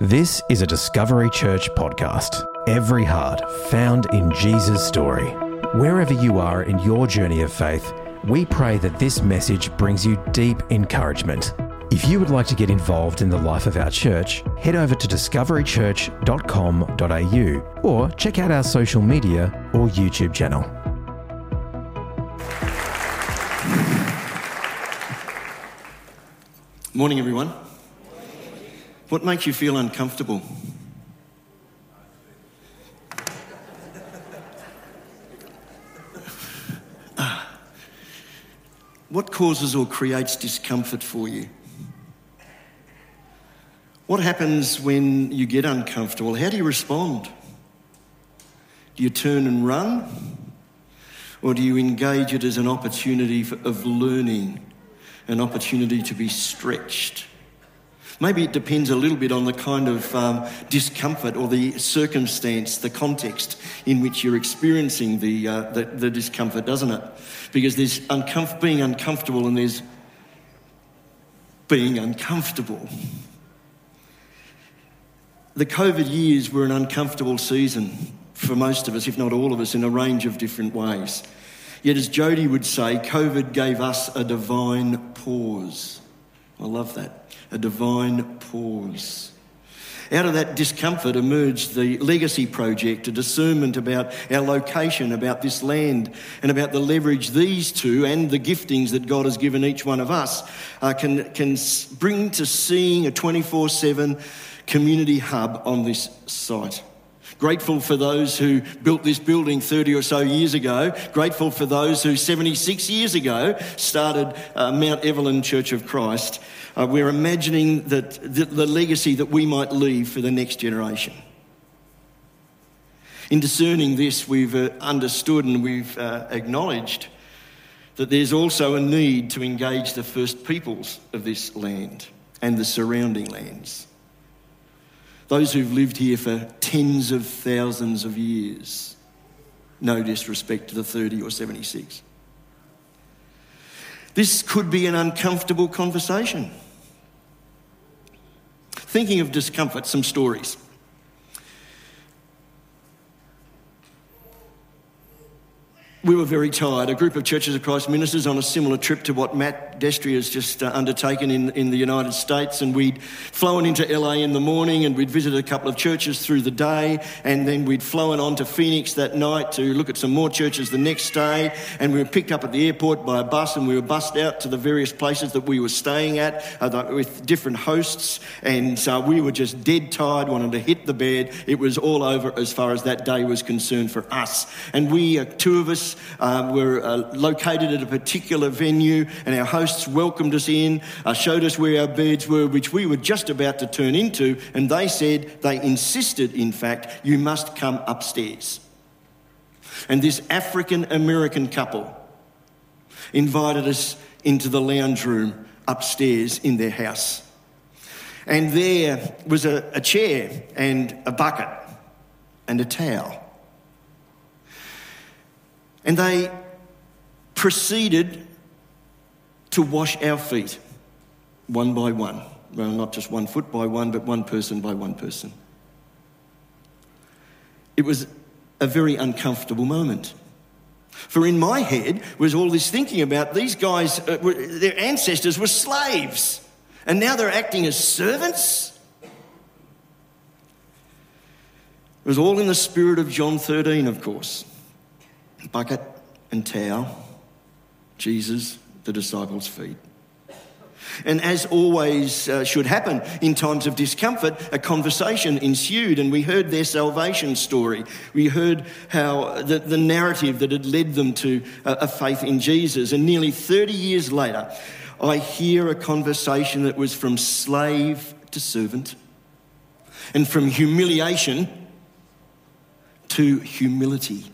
This is a Discovery Church podcast. Every heart found in Jesus' story. Wherever you are in your journey of faith, we pray that this message brings you deep encouragement. If you would like to get involved in the life of our church, head over to discoverychurch.com.au or check out our social media or YouTube channel. Morning, everyone. What makes you feel uncomfortable? Ah. What causes or creates discomfort for you? What happens when you get uncomfortable? How do you respond? Do you turn and run? Or do you engage it as an opportunity for, of learning, an opportunity to be stretched? Maybe it depends a little bit on the kind of um, discomfort or the circumstance, the context in which you're experiencing the, uh, the, the, discomfort, doesn't it? Because there's being uncomfortable and there's being uncomfortable. The COVID years were an uncomfortable season for most of us, if not all of us, in a range of different ways. Yet, as Jody would say, COVID gave us a divine pause. I love that a divine pause. Out of that discomfort emerged the Legacy Project, a discernment about our location, about this land, and about the leverage these two and the giftings that God has given each one of us uh, can, can bring to seeing a 24 7 community hub on this site. Grateful for those who built this building 30 or so years ago. Grateful for those who 76 years ago started uh, Mount Evelyn Church of Christ. Uh, we're imagining that the, the legacy that we might leave for the next generation. In discerning this, we've uh, understood and we've uh, acknowledged that there's also a need to engage the first peoples of this land and the surrounding lands those who've lived here for tens of thousands of years. No disrespect to the 30 or 76. This could be an uncomfortable conversation. Thinking of discomfort, some stories. we were very tired. A group of Churches of Christ ministers on a similar trip to what Matt Destry has just uh, undertaken in, in the United States. And we'd flown into LA in the morning and we'd visited a couple of churches through the day. And then we'd flown on to Phoenix that night to look at some more churches the next day. And we were picked up at the airport by a bus and we were bussed out to the various places that we were staying at uh, with different hosts. And uh, we were just dead tired, wanted to hit the bed. It was all over as far as that day was concerned for us. And we, uh, two of us, uh, were uh, located at a particular venue, and our hosts welcomed us in, uh, showed us where our beds were, which we were just about to turn into, and they said, they insisted, in fact, you must come upstairs. And this African American couple invited us into the lounge room upstairs in their house. And there was a, a chair and a bucket and a towel. And they proceeded to wash our feet one by one. Well, not just one foot by one, but one person by one person. It was a very uncomfortable moment. For in my head was all this thinking about these guys, uh, were, their ancestors were slaves, and now they're acting as servants. It was all in the spirit of John 13, of course bucket and towel, Jesus, the disciples' feet. And as always uh, should happen in times of discomfort, a conversation ensued, and we heard their salvation story. We heard how the, the narrative that had led them to a, a faith in Jesus. And nearly 30 years later, I hear a conversation that was from slave to servant, and from humiliation to humility.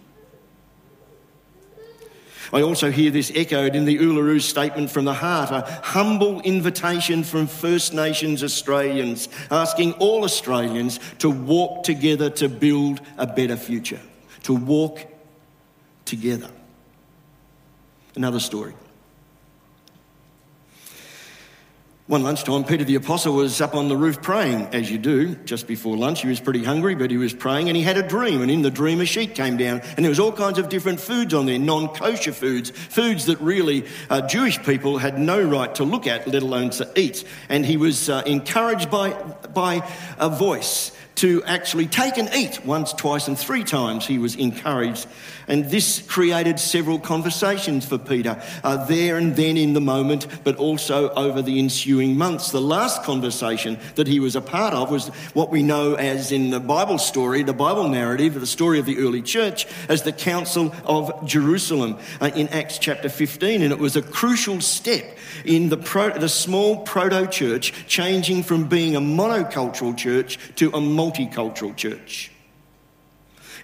I also hear this echoed in the Uluru Statement from the Heart, a humble invitation from First Nations Australians asking all Australians to walk together to build a better future, to walk together. Another story. One lunchtime, Peter the Apostle was up on the roof praying, as you do, just before lunch. He was pretty hungry, but he was praying and he had a dream. And in the dream, a sheet came down and there was all kinds of different foods on there, non kosher foods, foods that really uh, Jewish people had no right to look at, let alone to eat. And he was uh, encouraged by, by a voice to actually take and eat once, twice, and three times he was encouraged. And this created several conversations for Peter, uh, there and then in the moment, but also over the ensuing months. The last conversation that he was a part of was what we know as in the Bible story, the Bible narrative, the story of the early church, as the Council of Jerusalem uh, in Acts chapter 15. And it was a crucial step in the, pro- the small proto church changing from being a monocultural church to a multicultural church.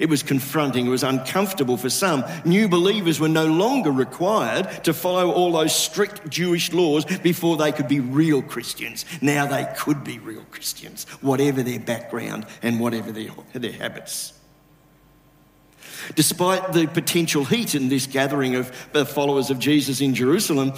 It was confronting, it was uncomfortable for some. New believers were no longer required to follow all those strict Jewish laws before they could be real Christians. Now they could be real Christians, whatever their background and whatever their, their habits. Despite the potential heat in this gathering of followers of Jesus in Jerusalem,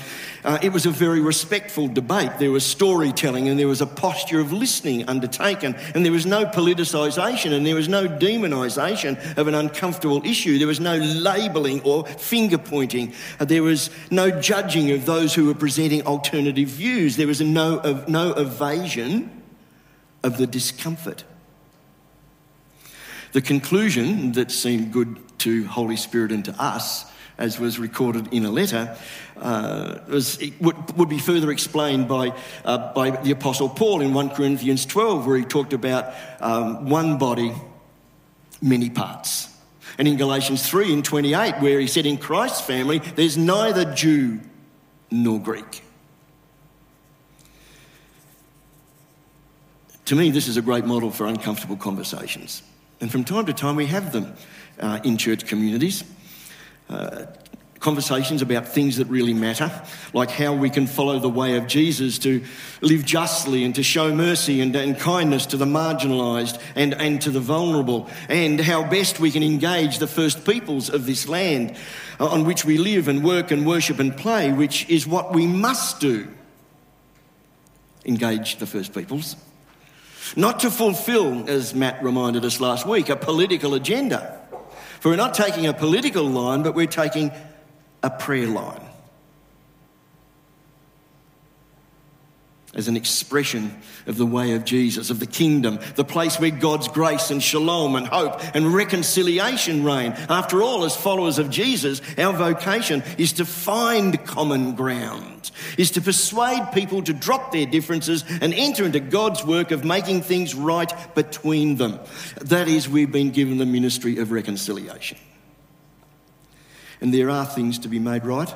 uh, it was a very respectful debate. There was storytelling and there was a posture of listening undertaken, and there was no politicisation and there was no demonisation of an uncomfortable issue. There was no labelling or finger pointing. Uh, there was no judging of those who were presenting alternative views. There was no, no evasion of the discomfort. The conclusion that seemed good to Holy Spirit and to us, as was recorded in a letter, uh, was, would, would, be further explained by, uh, by the Apostle Paul in 1 Corinthians 12, where he talked about um, one body, many parts. And in Galatians 3 in 28, where he said, In Christ's family, there's neither Jew nor Greek. To me, this is a great model for uncomfortable conversations. And from time to time, we have them uh, in church communities. Uh, conversations about things that really matter, like how we can follow the way of Jesus to live justly and to show mercy and, and, kindness to the marginalised and, and to the vulnerable, and how best we can engage the first peoples of this land uh, on which we live and work and worship and play, which is what we must do. Engage the first peoples. Not to fulfill, as Matt reminded us last week, a political agenda. For we're not taking a political line, but we're taking a prayer line. As an expression of the way of Jesus, of the kingdom, the place where God's grace and shalom and hope and reconciliation reign. After all, as followers of Jesus, our vocation is to find common ground, is to persuade people to drop their differences and enter into God's work of making things right between them. That is, we've been given the ministry of reconciliation. And there are things to be made right.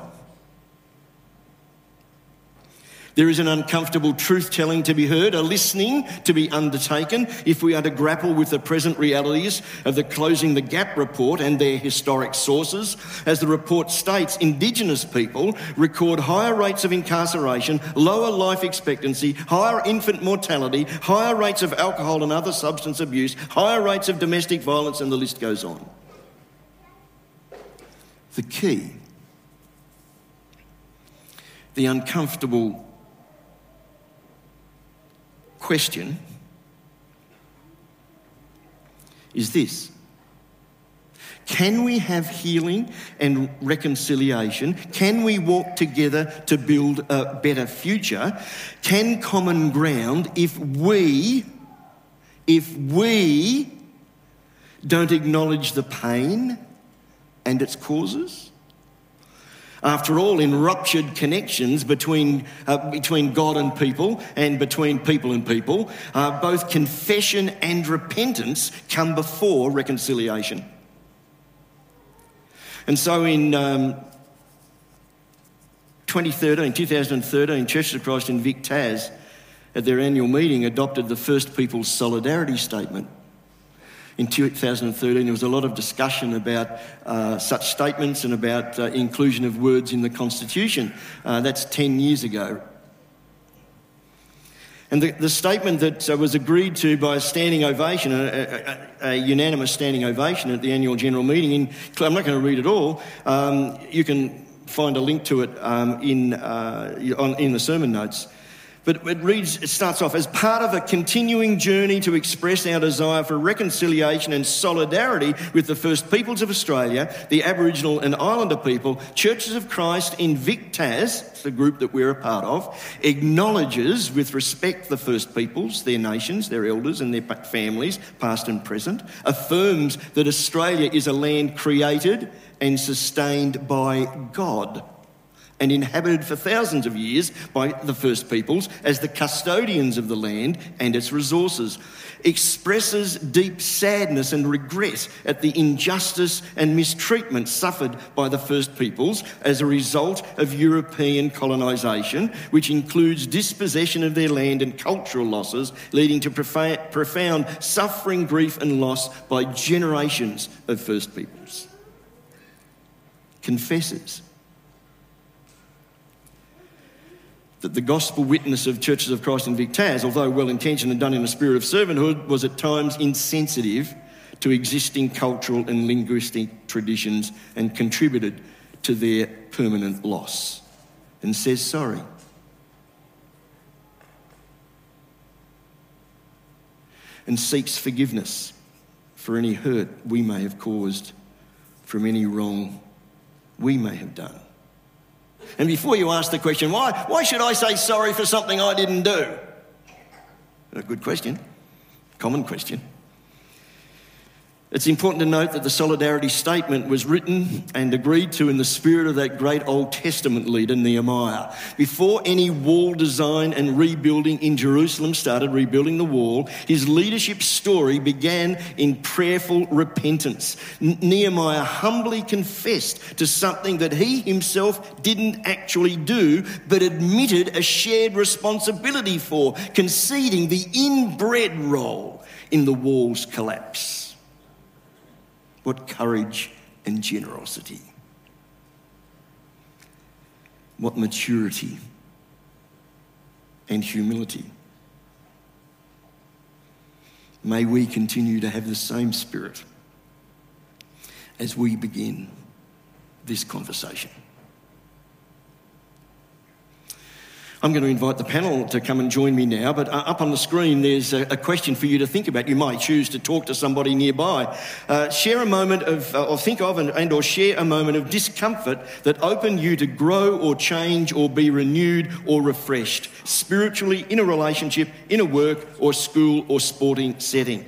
There is an uncomfortable truth telling to be heard, a listening to be undertaken if we are to grapple with the present realities of the Closing the Gap report and their historic sources. As the report states, Indigenous people record higher rates of incarceration, lower life expectancy, higher infant mortality, higher rates of alcohol and other substance abuse, higher rates of domestic violence, and the list goes on. The key the uncomfortable question is this Can we have healing and reconciliation? Can we walk together to build a better future? Can common ground if we, if we don't acknowledge the pain and its causes? After all, in ruptured connections between, uh, between God and people and between people and people, uh, both confession and repentance come before reconciliation. And so in um, 2013, 2013, Church of Christ in VicTAS, at their annual meeting, adopted the First People's Solidarity Statement in 2013, there was a lot of discussion about uh, such statements and about uh, inclusion of words in the Constitution. Uh, that's 10 years ago. And the, the statement that uh, was agreed to by a standing ovation, a, a, a, unanimous standing ovation at the annual general meeting, in, I'm not going to read it all, um, you can find a link to it um, in, uh, on, in the sermon notes. But it reads, it starts off as part of a continuing journey to express our desire for reconciliation and solidarity with the First Peoples of Australia, the Aboriginal and Islander people, Churches of Christ in VicTAS, the group that we're a part of, acknowledges with respect the First Peoples, their nations, their elders, and their families, past and present, affirms that Australia is a land created and sustained by God and inhabited for thousands of years by the first peoples as the custodians of the land and its resources, expresses deep sadness and regret at the injustice and mistreatment suffered by the first peoples as a result of European colonisation, which includes dispossession of their land and cultural losses, leading to profound suffering, grief, and loss by generations of first peoples. Confesses that the gospel witness of Churches of Christ in VicTAS, although well intentioned and done in a spirit of servanthood, was at times insensitive to existing cultural and linguistic traditions and contributed to their permanent loss. And says sorry. And seeks forgiveness for any hurt we may have caused from any wrong we may have done. And before you ask the question, why, why should I say sorry for something I didn't do? A good question, common question. It's important to note that the solidarity statement was written and agreed to in the spirit of that great Old Testament leader, Nehemiah. Before any wall design and rebuilding in Jerusalem started, rebuilding the wall, his leadership story began in prayerful repentance. Nehemiah humbly confessed to something that he himself didn't actually do, but admitted a shared responsibility for, conceding the inbred role in the wall's collapse. What courage and generosity. What maturity and humility. May we continue to have the same spirit as we begin this conversation. I'm going to invite the panel to come and join me now, but uh, up on the screen there's a, a, question for you to think about. You might choose to talk to somebody nearby. Uh, share a moment of, uh, or think of and, and or share a moment of discomfort that opened you to grow or change or be renewed or refreshed, spiritually, in a relationship, in a work or school or sporting setting.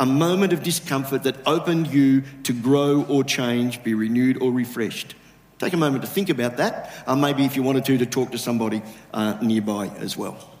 A moment of discomfort that opened you to grow or change, be renewed or refreshed. Take a moment to think about that. Uh, maybe if you wanted to, to talk to somebody uh, nearby as well.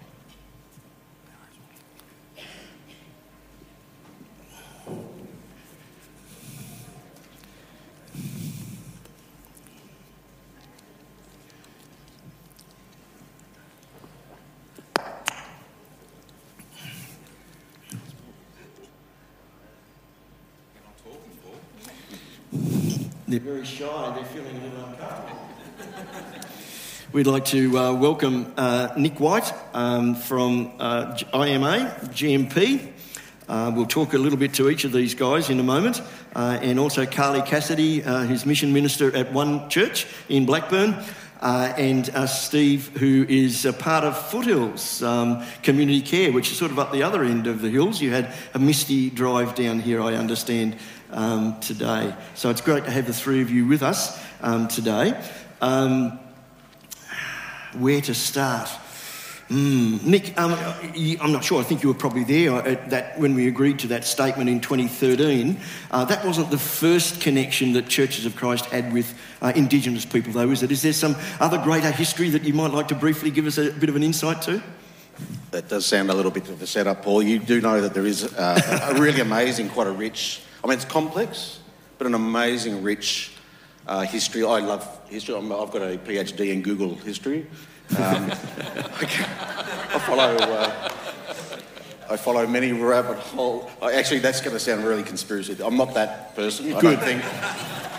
They're very shy, they're feeling a little uncomfortable. We'd like to uh, welcome uh, Nick Wight um, from uh, IMA, GMP. Uh, we'll talk a little bit to each of these guys in a moment. Uh, and also Carly Cassidy, uh, who's mission minister at One Church in Blackburn. And Steve, who is a part of Foothills um, Community Care, which is sort of up the other end of the hills. You had a misty drive down here, I understand, um, today. So it's great to have the three of you with us um, today. Um, where to start? Mm. Nick, um, I'm not sure. I think you were probably there at that when we agreed to that statement in 2013. Uh, that wasn't the first connection that Churches of Christ had with uh, Indigenous people, though, is it? Is there some other greater history that you might like to briefly give us a bit of an insight to? That does sound a little bit of a setup, Paul. You do know that there is uh, a really amazing, quite a rich I mean, it's complex, but an amazing, rich uh, history. I love history. i have got a PhD in Google history. Um, I follow. Uh, I follow many rabbit hole. Actually, that's going to sound really conspiracy. I'm not that person. I don't think.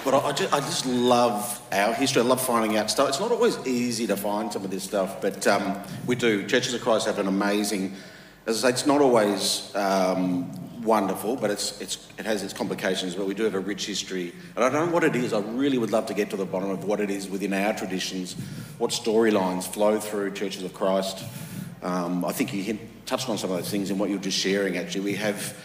But I, I, just, I, just, love our history. I love finding out stuff. It's not always easy to find some of this stuff, but um, we do. Churches of Christ have an amazing. As I say, it's not always um, wonderful, but it's, it's, it has its complications. But we do have a rich history. And I don't know what it is. I really would love to get to the bottom of what it is within our traditions, what storylines flow through Churches of Christ. Um, I think you touched on some of those things in what you were just sharing. Actually, we have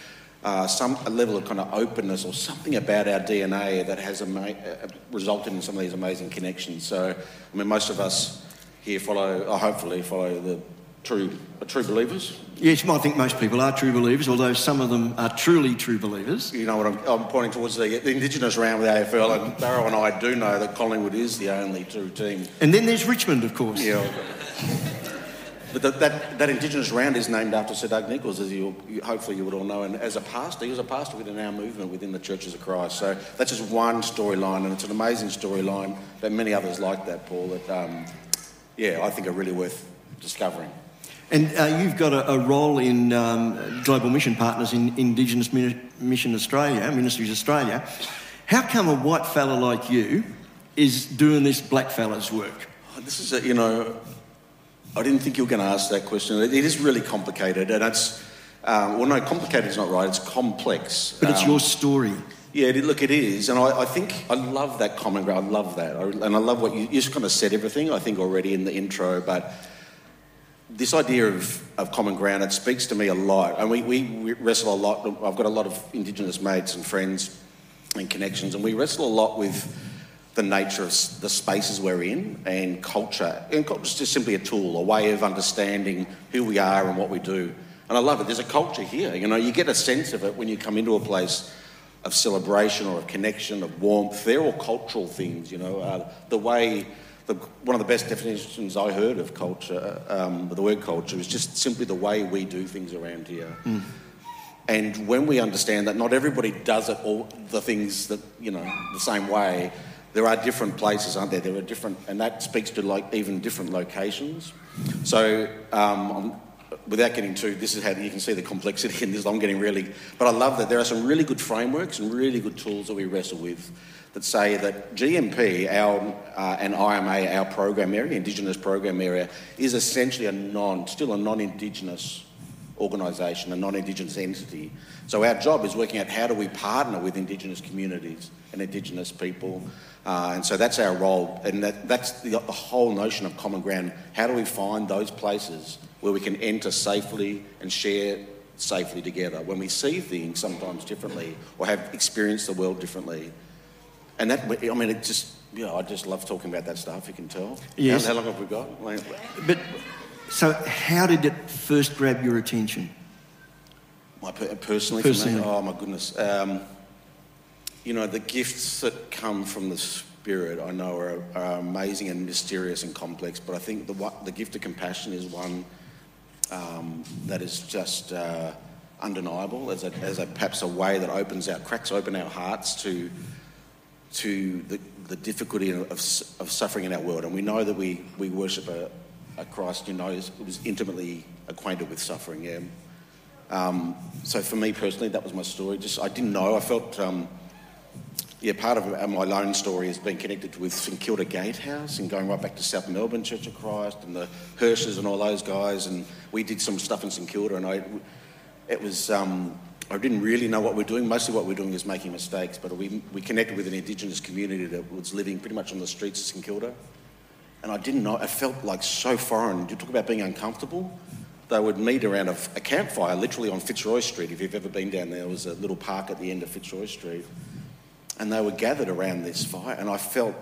uh, some a level of kind of openness or something about our DNA that has ama- uh, resulted in some of these amazing connections. So, I mean, most of us here follow, or hopefully follow the true, are true believers. Yes, I think most people are true believers, although some of them are truly true believers. You know what I'm, I'm pointing towards the, the Indigenous round with AFL, and Barra and I do know that Collingwood is the only true team. And then there's Richmond, of course. Yeah. But that, that, that Indigenous round is named after Sir Doug Nicholls, as you, you, hopefully you would all know. And as a pastor, he was a pastor within our movement, within the Churches of Christ. So that's just one storyline, and it's an amazing storyline. But many others like that, Paul, that, um, yeah, I think are really worth discovering. And uh, you've got a, a role in um, Global Mission Partners in Indigenous Mission Australia, Ministries Australia. How come a white fella like you is doing this black fella's work? Oh, This is, a, you know, I didn't think you were going to ask that question. It, is really complicated, and it's, um, well, no, complicated is not right, it's complex. But it's Um, your story. Yeah, it, look, it is, and I, I think I love that common ground. I love that, I, and I love what you, you just kind of said everything. I think already in the intro, but this idea of, of common ground it speaks to me a lot, and we, we, wrestle a lot. I've got a lot of Indigenous mates and friends and connections, and we wrestle a lot with the nature of the spaces we're in and culture. And culture just simply a tool, a way of understanding who we are and what we do. And I love it. There's a culture here. You know, you get a sense of it when you come into a place of celebration or of connection, of warmth. They're all cultural things, you know. Uh, the way, the, one of the best definitions I heard of culture, um, the word culture, is just simply the way we do things around here. And when we understand that not everybody does it all the things that you know the same way, there are different places, aren't there? There are different, and that speaks to like even different locations. So, um, without getting too, this is how you can see the complexity in this. I'm getting really, but I love that there are some really good frameworks and really good tools that we wrestle with that say that GMP, our uh, and IMA, our program area, Indigenous program area, is essentially a non, still a non-Indigenous organisation, a non-Indigenous entity. So our job is working out how do we partner with Indigenous communities and Indigenous people. Uh, and so that's our role, and that, that's the, the whole notion of common ground. How do we find those places where we can enter safely and share safely together when we see things sometimes differently or have experienced the world differently? And that, I mean, it just, you know, I just love talking about that stuff, you can tell. Yes. How, how long have we got? Like, But so, how did it first grab your attention? My per- personally, for Personally. me, oh my goodness. Um, you know, the gifts that come from the Spirit, I know, are, are amazing and mysterious and complex. But I think the the gift of compassion is one um, that is just uh, undeniable, as a, as a perhaps a way that opens our cracks open our hearts to to the, the difficulty of, of suffering in our world. And we know that we, we worship a, a Christ who knows, who was intimately acquainted with suffering. Yeah. Um, so for me personally, that was my story. Just I didn't know. I felt, um, yeah, part of my own story has been connected with St Kilda Gatehouse and going right back to South Melbourne Church of Christ and the Hirsches and all those guys. And we did some stuff in St Kilda, and I, it was. Um, I didn't really know what we're doing. Mostly what we're doing is making mistakes. But we, we connected with an Indigenous community that was living pretty much on the streets of St Kilda. And I didn't know, it felt like so foreign. You talk about being uncomfortable. They would meet around a, a campfire, literally on Fitzroy Street. If you've ever been down there, there was a little park at the end of Fitzroy Street. And they were gathered around this fire, and I felt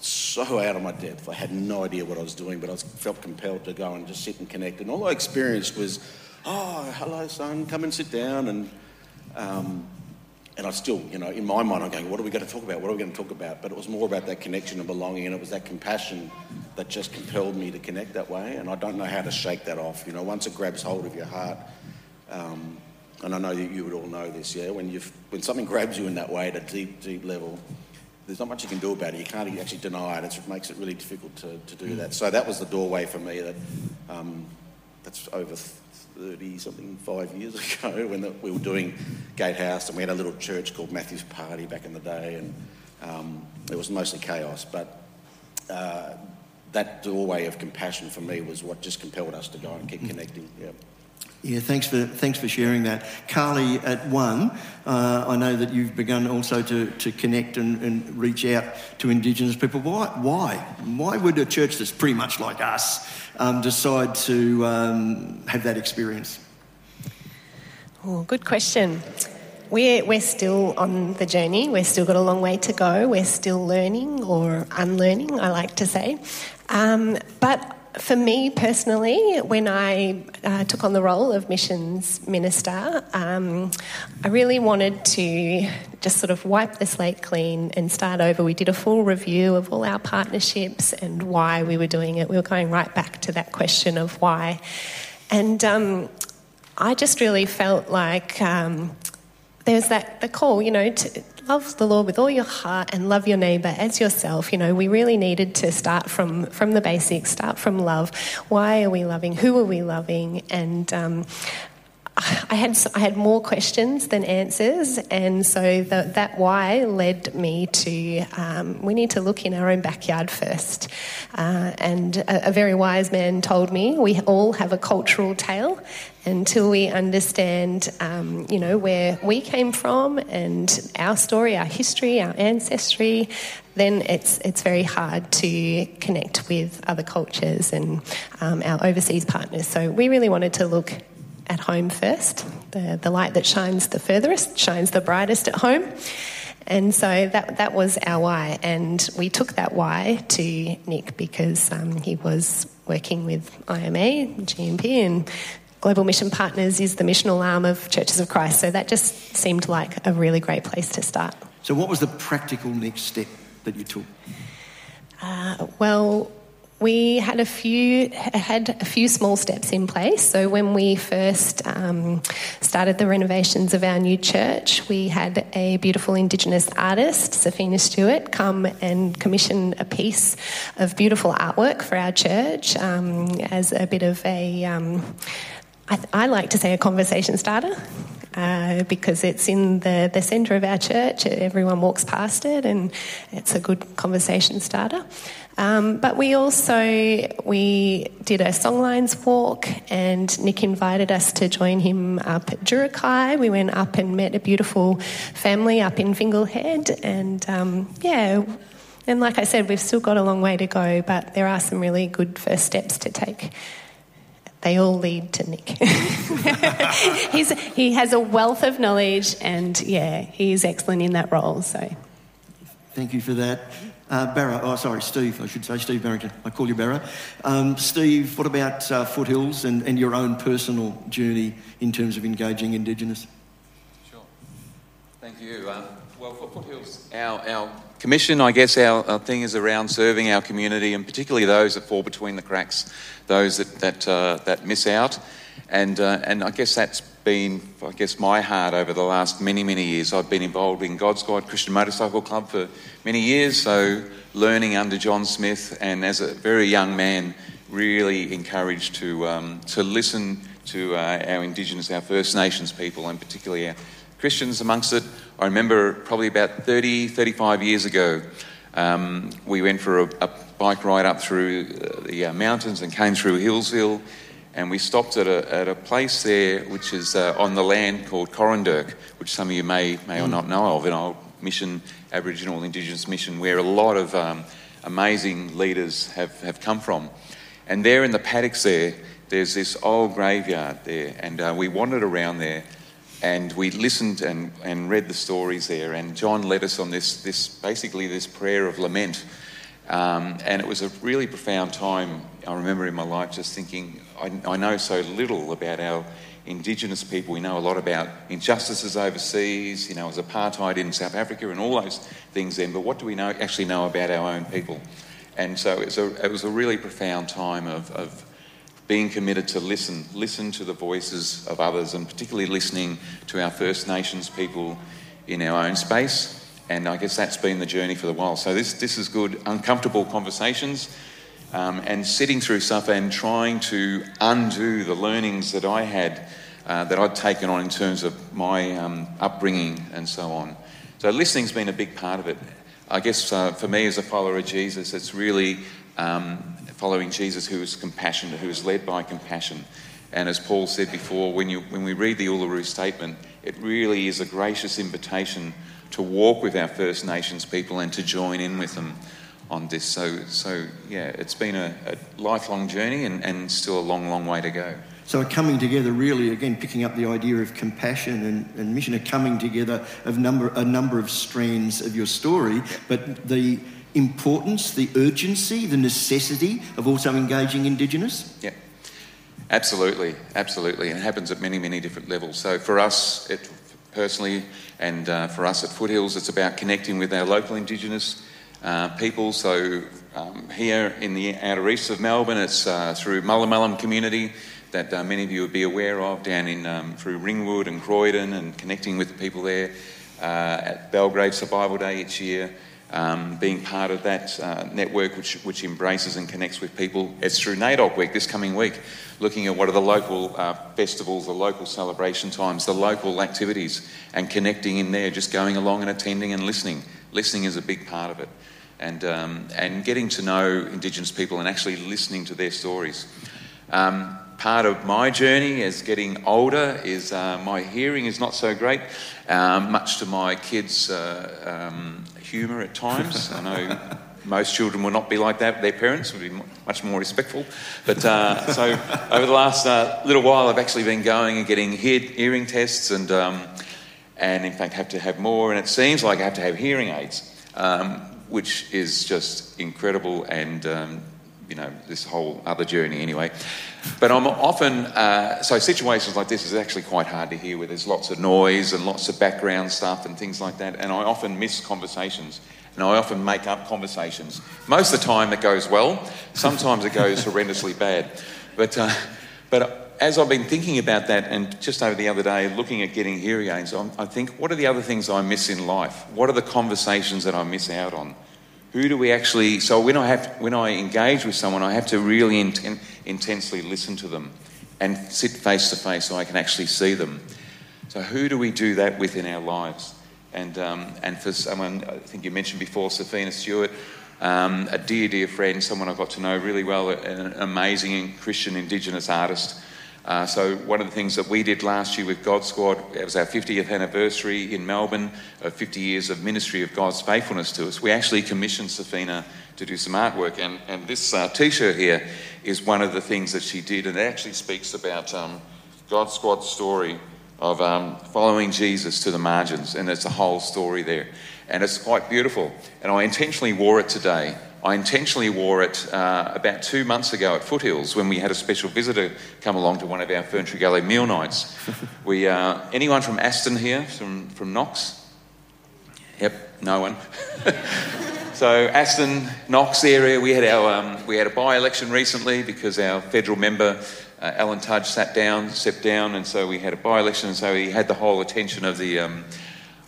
so out of my depth. I had no idea what I was doing, but I felt compelled to go and just sit and connect. And all I experienced was, oh, hello, son, come and sit down. And, um, and I still, you know, in my mind, I'm going, what are we going to talk about? What are we going to talk about? But it was more about that connection and belonging, and it was that compassion that just compelled me to connect that way. And I don't know how to shake that off. You know, once it grabs hold of your heart, um, and I know that you would all know this, yeah, when, you've, when something grabs you in that way at a deep, deep level, there's not much you can do about it. You can't actually deny it. It's, it makes it really difficult to, to do that. So that was the doorway for me that, um, that's over 30 something, five years ago when the, we were doing Gatehouse and we had a little church called Matthew's Party back in the day and um, it was mostly chaos. But uh, that doorway of compassion for me was what just compelled us to go and keep connecting. Yeah. Yeah, thanks for thanks for sharing that, Carly. At one, uh, I know that you've begun also to, to connect and, and reach out to Indigenous people. Why? Why? Why would a church that's pretty much like us um, decide to um, have that experience? Oh, good question. We're, we're still on the journey. We've still got a long way to go. We're still learning or unlearning, I like to say. Um, but for me personally, when I uh, took on the role of missions minister, um, I really wanted to just sort of wipe the slate clean and start over. We did a full review of all our partnerships and why we were doing it. We were going right back to that question of why. And um, I just really felt like um, there was that the call, you know, to love the Lord with all your heart and love your neighbour as yourself. You know, we really needed to start from from the basics, start from love. Why are we loving? Who are we loving? And um, I had I had more questions than answers, and so the, that why led me to um, we need to look in our own backyard first. Uh, and a, a, very wise man told me we all have a cultural tale. Until we understand, um, you know, where we came from and our story, our history, our ancestry, then it's it's very hard to connect with other cultures and um, our overseas partners. So we really wanted to look at home first. The, the light that shines the furthest shines the brightest at home. And so that, that was our why. And we took that why to Nick because um, he was working with IMA, GMP, and Global Mission Partners is the missional arm of Churches of Christ. So that just seemed like a really great place to start. So, what was the practical next step that you took? Uh, well, we had a few had a few small steps in place. So when we first um, started the renovations of our new church, we had a beautiful Indigenous artist, Safina Stewart, come and commission a piece of beautiful artwork for our church um, as a bit of a. Um, I, I like to say a conversation starter. Uh, because it's in the, the centre of our church. Everyone walks past it, and it's a good conversation starter. Um, but we also we did a songlines walk, and Nick invited us to join him up at Jurukai. We went up and met a beautiful family up in Fingal Head, and um, yeah. And like I said, we've still got a long way to go, but there are some really good first steps to take they all lead to Nick. He's, he has a wealth of knowledge, and yeah, he is excellent in that role. So, thank you for that. Uh, Barra, oh, sorry, Steve, I should say, Steve Barrington. I call you Barra. Um, Steve, what about uh, Foothills and, and your own personal journey in terms of engaging Indigenous? Sure. Thank you. Um, well, for Foothills, our, our commission, I guess our, our, thing is around serving our community and particularly those that fall between the cracks, those that, that, uh, that miss out. And, uh, and I guess that's been, I guess, my heart over the last many, many years. I've been involved in God Squad Christian Motorcycle Club for many years, so learning under John Smith, and as a very young man, really encouraged to, um, to listen to uh, our Indigenous, our First Nations people, and particularly our Christians amongst it. I remember probably about 30, 35 years ago, um, we went for a, a, bike ride up through uh, the uh, mountains and came through Healesville, and we stopped at a, at a place there which is uh, on the land called Coranderrk, which some of you may, may or not know of, an old mission, Aboriginal Indigenous mission, where a lot of um, amazing leaders have, have come from. And there in the paddocks there, there's this old graveyard there, and uh, we wandered around there and we listened and, and read the stories there. And John led us on this, this basically this prayer of lament. Um, and it was a really profound time. I remember in my life just thinking, I, I, know so little about our Indigenous people. We know a lot about injustices overseas, you know, as apartheid in South Africa and all those things then, but what do we know, actually know about our own people? And so it was a, it was a really profound time of, of being committed to listen, listen to the voices of others, and particularly listening to our First Nations people in our own space. And I guess that's been the journey for a while. So this, this is good, uncomfortable conversations um, and sitting through stuff and trying to undo the learnings that I had, uh, that I'd taken on in terms of my um, upbringing and so on. So listening's been a big part of it. I guess uh, for me as a follower of Jesus, it's really um, following Jesus who is compassionate, who is led by compassion. And as Paul said before, when, you, when we read the Uluru Statement, it really is a gracious invitation to walk with our First Nations people and to join in with them on this. So, so yeah, it's been a, a lifelong journey and, and still a long, long way to go. So coming together, really, again, picking up the idea of compassion and, and mission, a coming together of number, a number of strands of your story, but the importance, the urgency, the necessity of also engaging Indigenous? Yeah, absolutely, absolutely. And it happens at many, many different levels. So for us, it, personally, and uh, for us at Foothills, it's about connecting with our local Indigenous uh, people. So um, here in the outer east of Melbourne, it's uh, through Mullum Mullum community that uh, many of you would be aware of down in um, through Ringwood and Croydon and connecting with the people there uh, at Belgrave Survival Day each year. Um, being part of that uh, network which, which embraces and connects with people. It's through NAIDOC Week this coming week, looking at what are the local uh, festivals, the local celebration times, the local activities, and connecting in there, just going along and attending and listening. Listening is a big part of it. And, um, and getting to know Indigenous people and actually listening to their stories. Um, part of my journey as getting older is uh, my hearing is not so great, um, much to my kids' uh, um, humour at times. I know most children will not be like that. Their parents would be much more respectful. But uh, so over the last uh, little while, I've actually been going and getting hear- hearing tests and, um, and in fact have to have more. And it seems like I have to have hearing aids. Um, which is just incredible and um, you know, this whole other journey anyway. But I'm often, uh, so situations like this is actually quite hard to hear where there's lots of noise and lots of background stuff and things like that. And I often miss conversations and I often make up conversations. Most of the time it goes well, sometimes it goes horrendously bad. But, uh, but as I've been thinking about that and just over the other day looking at getting hearing aids, I think, what are the other things I miss in life? What are the conversations that I miss out on? Who do we actually? So when I have, when I engage with someone, I have to really inten- intensely listen to them, and sit face to face so I can actually see them. So who do we do that with in our lives? And um, and for someone, I think you mentioned before, Safina Stewart, um, a dear dear friend, someone I got to know really well, an amazing Christian Indigenous artist. Uh, so one of the things that we did last year with God Squad, it was our 50th anniversary in Melbourne of 50 years of ministry of God's faithfulness to us. We actually commissioned Safina to do some artwork, and, and this uh, T-shirt here is one of the things that she did, and it actually speaks about um, God Squad's story of um, following Jesus to the margins, and there's a whole story there, and it's quite beautiful. And I intentionally wore it today I intentionally wore it uh, about two months ago at Foothills when we had a special visitor come along to one of our Ferntree Gully meal nights. we, uh, anyone from Aston here, from, from Knox? Yep, no one. so Aston, Knox area, we had, our, um, we had a by-election recently because our federal member, uh, Alan Tudge, sat down, stepped down, and so we had a by-election, so he had the whole attention of the... Um,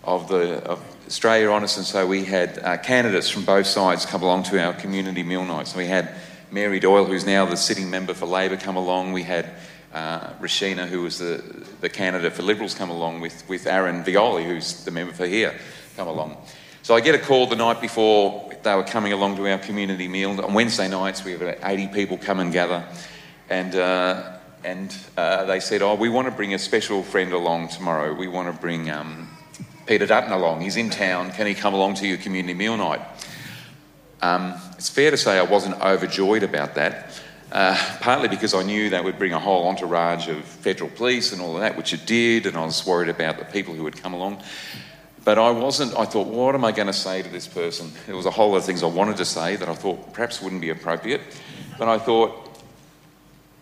of the of Australia on us, and so we had uh, candidates from both sides come along to our community meal nights. So we had Mary Doyle, who's now the sitting member for Labor, come along. We had uh, Roshena, who was the, the candidate for Liberals, come along with, with Aaron Violi, who's the member for here, come along. So I get a call the night before they were coming along to our community meal. On Wednesday nights, we have about 80 people come and gather. And, uh, and uh, they said, Oh, we want to bring a special friend along tomorrow. We want to bring um, Peter Dutton along. He's in town. Can he come along to your community meal night? Um, it's fair to say I wasn't overjoyed about that, uh, partly because I knew that would bring a whole entourage of federal police and all of that, which it did, and I was worried about the people who would come along. But I wasn't, I thought, what am I going to say to this person? There was a whole lot of things I wanted to say that I thought perhaps wouldn't be appropriate. But I thought,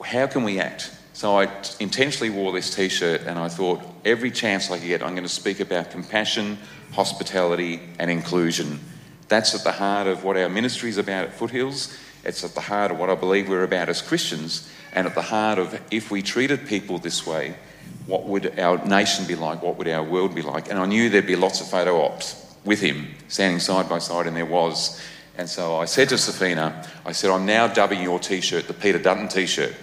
how can we act? So I intentionally wore this t shirt and I thought every chance I get, I'm going to speak about compassion, hospitality, and inclusion. That's at the heart of what our ministry is about at Foothills. It's at the heart of what I believe we're about as Christians, and at the heart of if we treated people this way, what would our nation be like? What would our world be like? And I knew there'd be lots of photo ops with him standing side by side, and there was. And so I said to Safina, I said, I'm now dubbing your t shirt the Peter Dutton t shirt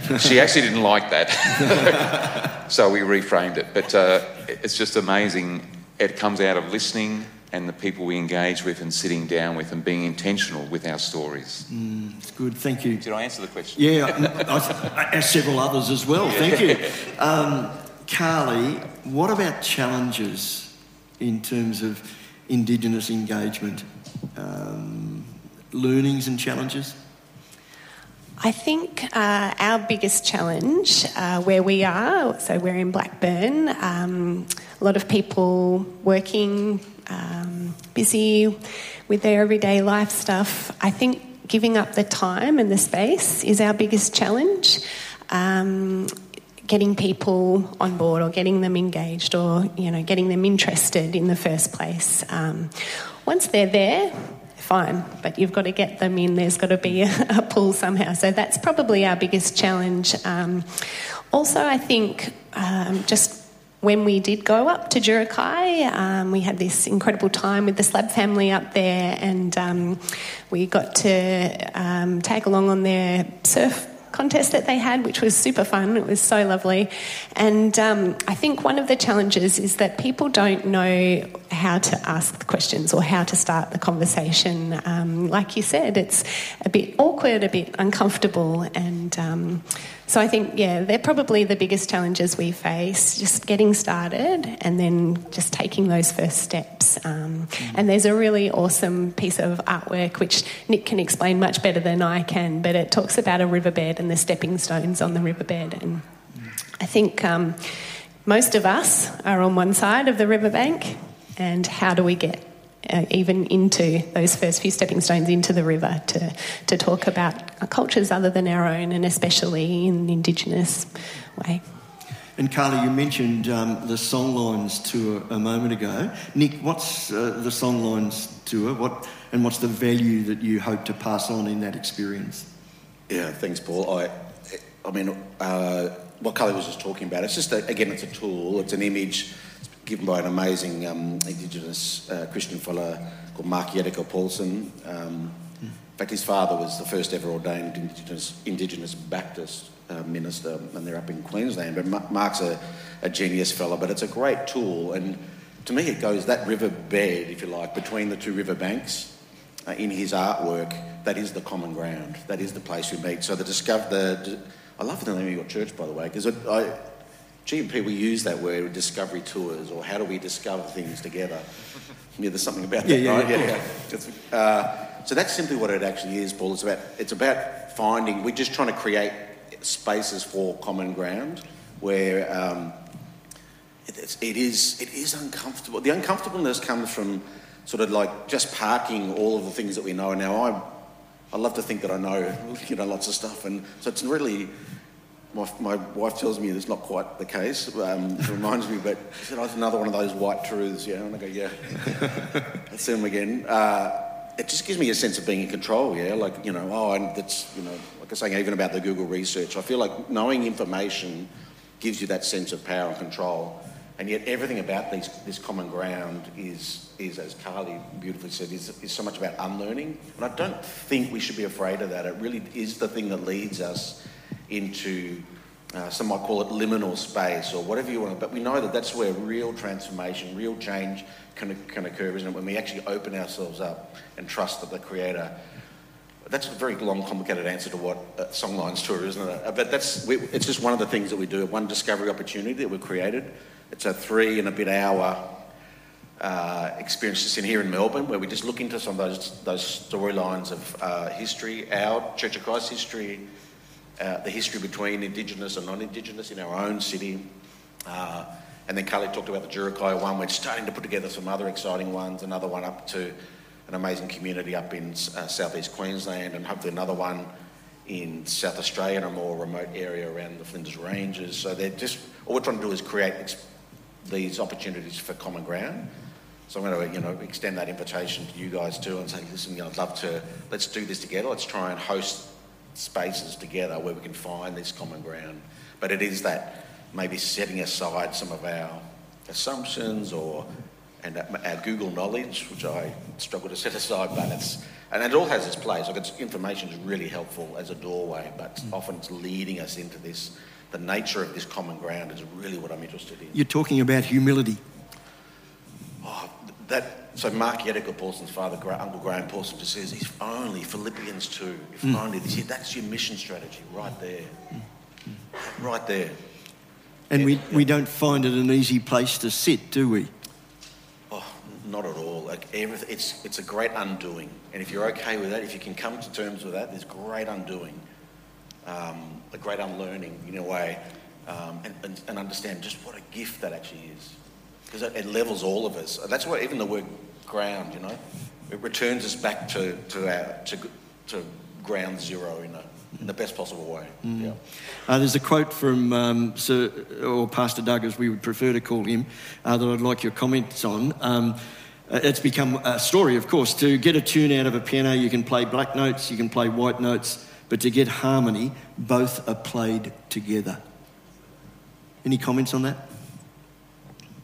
she actually didn't like that. so we reframed it. But uh, it's just amazing. It comes out of listening, and the people we engage with and sitting down with and being intentional with our stories. It's good, thank you. Did I answer the question? Yeah, I, I, as several others as well. Thank you, um, Carly. What about challenges in terms of Indigenous engagement, um, learnings and challenges? I think uh, our biggest challenge uh, where we are, so we're in Blackburn, um, a lot of people working, um, busy with their everyday life stuff. I think giving up the time and the space is our biggest challenge. Um, getting people on board or getting them engaged or you know getting them interested in the first place. Um, once they're there, fine, but you've got to get them in. There's got to be a, pull somehow. So that's probably our biggest challenge. Um, also, I think um, just when we did go up to Jurukai, um, we had this incredible time with the Slab family up there, and um, we got to um, tag along on their surf contest that they had, which was super fun. It was so lovely. And um, I think one of the challenges is that people don't know how to ask the questions or how to start the conversation. Um, like you said, it's a bit awkward, a bit uncomfortable, and um, so I think, yeah, they're probably the biggest challenges we face, just getting started and then just taking those first steps. Um, and there's a really awesome piece of artwork which Nick can explain much better than I can, but it talks about a riverbed and the stepping stones on the riverbed. And I think um, most of us are on one side of the riverbank, and how do we get uh, even into those first few stepping stones into the river to, to talk about cultures other than our own and especially in an Indigenous way. And Carly, you mentioned um, the Songlines tour a moment ago. Nick, what's uh, the Songlines tour? What and what's the value that you hope to pass on in that experience? Yeah, thanks, Paul. I, I mean, uh, what Carly was just talking about, it's just, a, again, it's a tool, it's an image given by an amazing um, Indigenous uh, Christian fellow called Mark Yettica Paulson. Um, in fact, his father was the first ever ordained Indigenous, Indigenous Baptist uh, minister, and they're up in Queensland. But Mark's a, a genius fellow, but it's a great tool. And to me, it goes that river bed, if you like, between the two river banks uh, in his artwork. That is the common ground. That is the place we meet. So the discover the. I love the name of your church, by the way, because I, GMP, we use that word, discovery tours, or how do we discover things together? Yeah, there's something about that, yeah, right? Yeah, yeah. yeah. Uh, so that's simply what it actually is, Paul. It's about, it's about finding, we're just trying to create spaces for common ground where um, it, it, is, it is uncomfortable. The uncomfortableness comes from sort of like just parking all of the things that we know. Now, I, I love to think that I know, you know, lots of stuff, and so it's really my, my wife tells me it's not quite the case. Um, it reminds me, but she said, oh, it's another one of those white truths, yeah. And I go, yeah, that's them again. Uh, it just gives me a sense of being in control, yeah. Like, you know, oh, and that's, you know, like I was saying, even about the Google research, I feel like knowing information gives you that sense of power and control. And yet, everything about these, this common ground is, is, as Carly beautifully said, is, is so much about unlearning. And I don't think we should be afraid of that. It really is the thing that leads us into uh, some might call it liminal space or whatever you want. But we know that that's where real transformation, real change can, can occur, isn't it? When we actually open ourselves up and trust that the Creator. That's a very long, complicated answer to what uh, Songlines Tour, isn't it? But that's we, it's just one of the things that we do. One discovery opportunity that we've created. It's a three and a bit hour uh, experience just in here in Melbourne, where we just look into some of those those storylines of uh, history, our Church of Christ history, uh, the history between Indigenous and non-Indigenous in our own city. Uh, and then Carly talked about the Jurukai one. We're starting to put together some other exciting ones. Another one up to an amazing community up in uh, southeast Queensland, and hopefully another one in South Australia in a more remote area around the Flinders Ranges. So they're just all we're trying to do is create ex- these opportunities for common ground. So I'm going to, you know, extend that invitation to you guys too, and say, listen, you know, I'd love to let's do this together. Let's try and host spaces together where we can find this common ground. But it is that maybe setting aside some of our assumptions or and our Google knowledge, which I struggle to set aside, but it's and it all has its place. Like it's information is really helpful as a doorway, but mm. often it's leading us into this. The nature of this common ground is really what I'm interested in. You're talking about humility. Oh, that so Mark Yettica Paulson's father, Uncle Graham Paulson, just says, if only Philippians 2, if Mm. only this, that's your mission strategy right there. Right there. And we, we don't find it an easy place to sit, do we? Oh, not at all. Like everything, it's it's a great undoing, and if you're okay with that, if you can come to terms with that, there's great undoing, um, a great unlearning in a way, um, and, and, and understand just what a gift that actually is, because it, it levels all of us. That's why even the word ground, you know, it returns us back to to our to, to ground zero in a in the best possible way. Yeah. Uh, there's a quote from um, Sir, or Pastor Doug, as we would prefer to call him, uh, that I'd like your comments on. Um, uh, it's become a story, of course. To get a tune out of a piano, you can play black notes, you can play white notes, but to get harmony, both are played together. Any comments on that?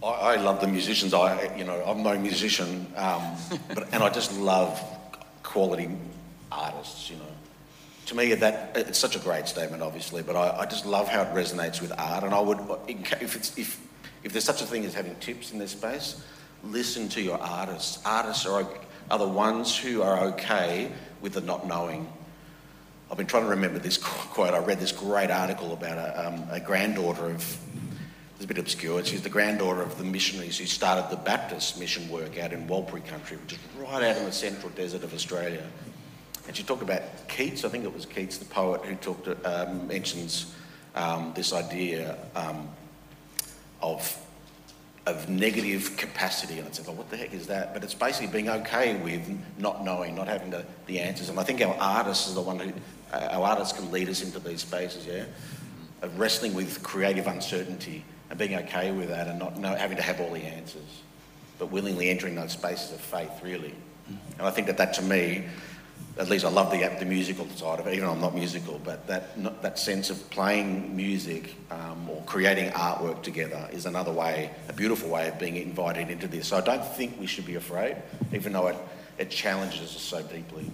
I, I love the musicians. I, you know, I'm no musician, um, but and I just love quality artists. You know, to me that it's such a great statement, obviously. But I, I just love how it resonates with art. And I would, if it's if if there's such a thing as having tips in this space, listen to your artists. Artists are are the ones who are okay with the not knowing. I've been trying to remember this quote. I read this great article about a, um, a granddaughter of, it's a bit obscure, she's the granddaughter of the missionaries who started the Baptist mission work out in Warlpiri country, which is right out in the central desert of Australia. And she talked about Keats, I think it was Keats, the poet, who talked, um, mentions um, this idea um, of of negative capacity, and I said, well, what the heck is that? But it's basically being okay with not knowing, not having the, the answers. And I think our artists are the one who, uh, our artists can lead us into these spaces, yeah, of wrestling with creative uncertainty and being okay with that, and not know, having to have all the answers, but willingly entering those spaces of faith, really. And I think that that to me, at least I love the the musical side of it. Even though I'm not musical, but that not- that sense of playing music um, or creating artwork together is another way, a beautiful way of being invited into this. So I don't think we should be afraid, even though it it challenges us so deeply.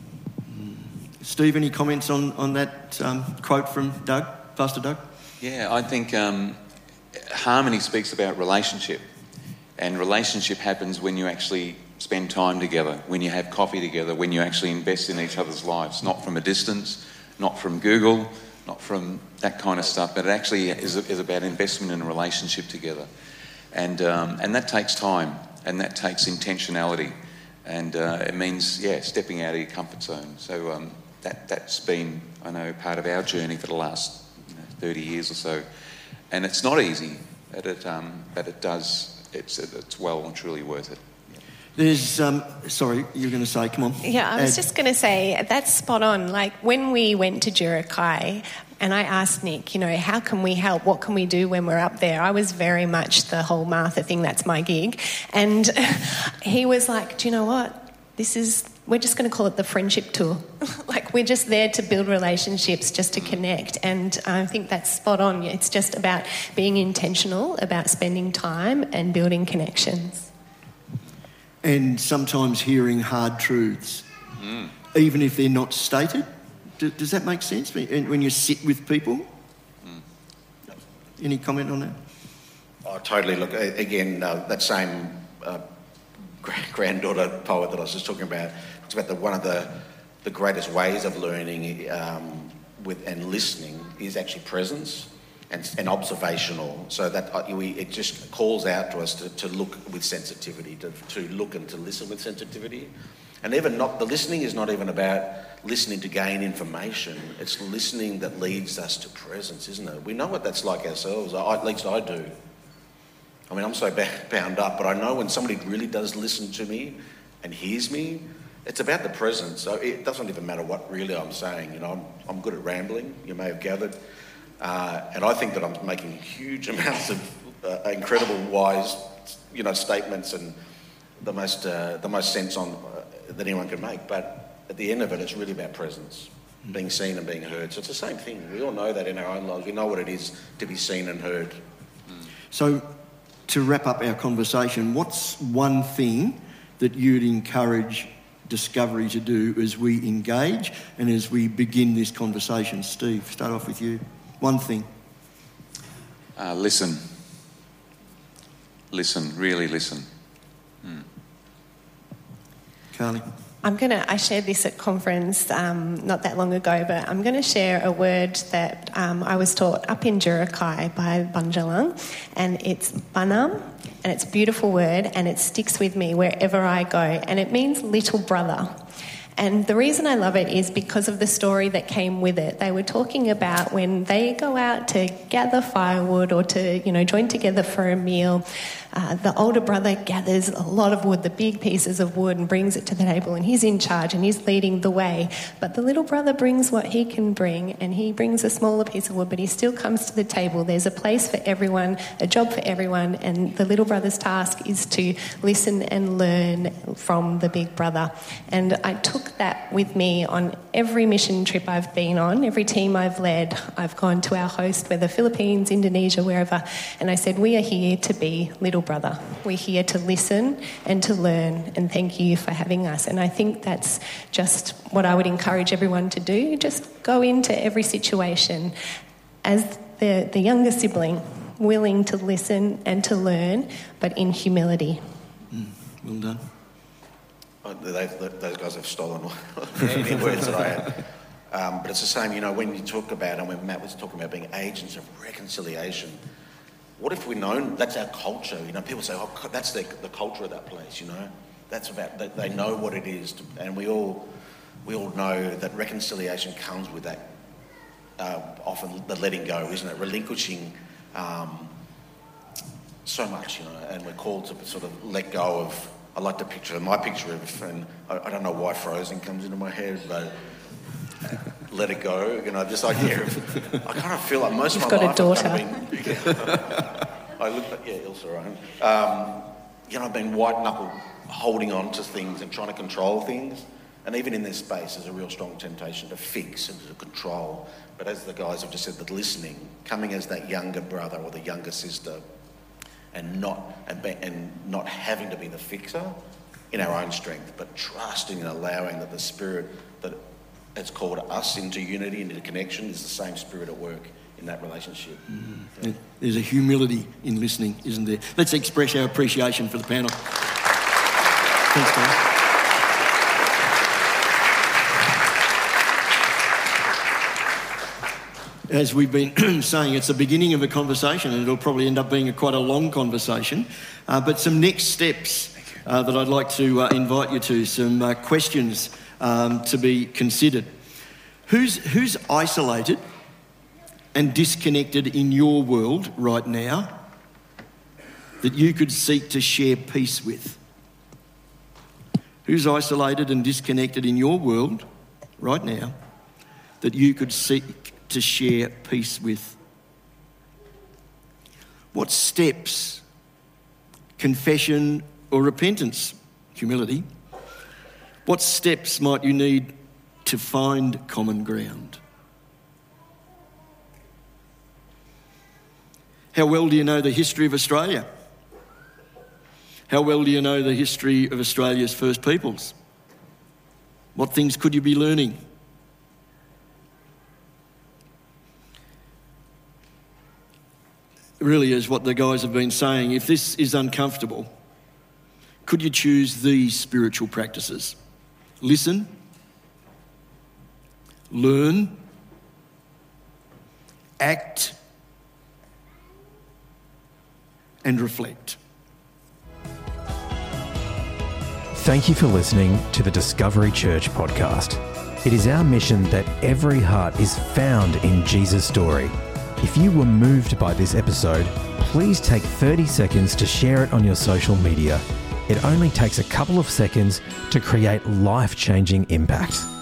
Steve, any comments on, on that um, quote from Doug, Pastor Doug? Yeah, I think um, harmony speaks about relationship, and relationship happens when you actually spend time together, when you have coffee together, when you actually invest in each other's lives, not from a distance, not from Google, not from that kind of stuff, but it actually is, is about investment in a relationship together. And, um, and that takes time, and that takes intentionality, and uh, it means, yeah, stepping out of your comfort zone. So um, that, that's been, I know, part of our journey for the last you know, 30 years or so. And it's not easy, but it, um, but it does, it's, it's well and truly worth it. There's, um, sorry, you were going to say, come on. Yeah, I was Add. just going to say that's spot on. Like when we went to Jurakai, and I asked Nick, you know, how can we help? What can we do when we're up there? I was very much the whole Martha thing. That's my gig, and he was like, "Do you know what? This is." We're just going to call it the friendship tour. like, we're just there to build relationships, just to connect. And I think that's spot on. It's just about being intentional, about spending time and building connections. and sometimes hearing hard truths, even if they're not stated. D- does that make sense when when you sit with people? Any comment on that? Oh, totally. Look, a- again, uh, that same uh, granddaughter poet that I was just talking about, it's about the, one of the, the greatest ways of learning um, with, and listening is actually presence and, and observational. So that uh, we, it just calls out to us to, to look with sensitivity, to, to look and to listen with sensitivity. And even not, the listening is not even about listening to gain information. It's listening that leads us to presence, isn't it? We know what that's like ourselves. I, at least I do. I mean, I'm so bound up, but I know when somebody really does listen to me and hears me, it's about the presence. So it doesn't even matter what really I'm saying. You know, I'm, I'm good at rambling, you may have gathered. Uh, and I think that I'm making huge amounts of uh, incredible, wise, you know, statements and the most, uh, the most sense on uh, that anyone can make. But at the end of it, it's really about presence, being seen and being heard. So it's the same thing. We all know that in our own lives. We know what it is to be seen and heard. So, to wrap up our conversation, what's one thing that you'd encourage Discovery to do as we engage and as we begin this conversation? Steve, start off with you. One thing. Uh, listen. Listen, really listen. Carly. I'm going to, I shared this at conference um, not that long ago, but I'm going to share a word that um, I was taught up in Jurakai by Bunjalung, and it's banam, and it's a beautiful word, and it sticks with me wherever I go, and it means little brother. And the reason I love it is because of the story that came with it. They were talking about when they go out to gather firewood or to, you know, join together for a meal, uh, the older brother gathers a lot of wood, the big pieces of wood, and brings it to the table, and he's in charge and he's leading the way. But the little brother brings what he can bring, and he brings a smaller piece of wood, but he still comes to the table. There's a place for everyone, a job for everyone, and the little brother's task is to listen and learn from the big brother. And I took that with me on every mission trip I've been on, every team I've led. I've gone to our host, whether Philippines, Indonesia, wherever, and I said, We are here to be little brother. We're here to listen and to learn, and thank you for having us. And I think that's just what I would encourage everyone to do. Just go into every situation as the, the younger sibling, willing to listen and to learn, but in humility. Mm, well done. Oh, they, those guys have stolen any words that I had. Um, but it's the same, you know, when you talk about, and when Matt was talking about being agents of reconciliation, what if we know that's our culture? You know, people say, oh, that's the, the culture of that place, you know? That's about, they, they know what it is. To, and we all, we all know that reconciliation comes with that, uh, often the letting go, isn't it? Relinquishing um, so much, you know, and we're called to sort of let go of, I like to picture, my picture of, and I, I don't know why Frozen comes into my head, but let it go. You know, this idea of I kind of feel like most You've of my got life a daughter. I've been, I look yeah, Ilsa Ryan. Um, you know, I've been white knuckle holding on to things and trying to control things. And even in this space, there's a real strong temptation to fix and to control. But as the guys have just said, that listening, coming as that younger brother or the younger sister, and not and, be, and not having to be the fixer in our own strength, but trusting and allowing that the spirit that has called us into unity, into connection, is the same spirit at work in that relationship. Mm-hmm. There's a humility in listening, isn't there? Let's express our appreciation for the panel. Thanks, guys. As we've been saying, it's the beginning of a conversation, and it'll probably end up being a, quite a long conversation. Uh, but some next steps uh, that I'd like to uh, invite you to, some uh, questions um, to be considered. Who's, who's isolated and disconnected in your world right now that you could seek to share peace with? Who's isolated and disconnected in your world right now that you could seek to share peace with? What steps, confession or repentance, humility, what steps might you need to find common ground? How well do you know the history of Australia? How well do you know the history of Australia's First Peoples? What things could you be learning? Really is what the guys have been saying. If this is uncomfortable, could you choose these spiritual practices? Listen, learn, act, and reflect. Thank you for listening to the Discovery Church podcast. It is our mission that every heart is found in Jesus' story. If you were moved by this episode, please take 30 seconds to share it on your social media. It only takes a couple of seconds to create life changing impact.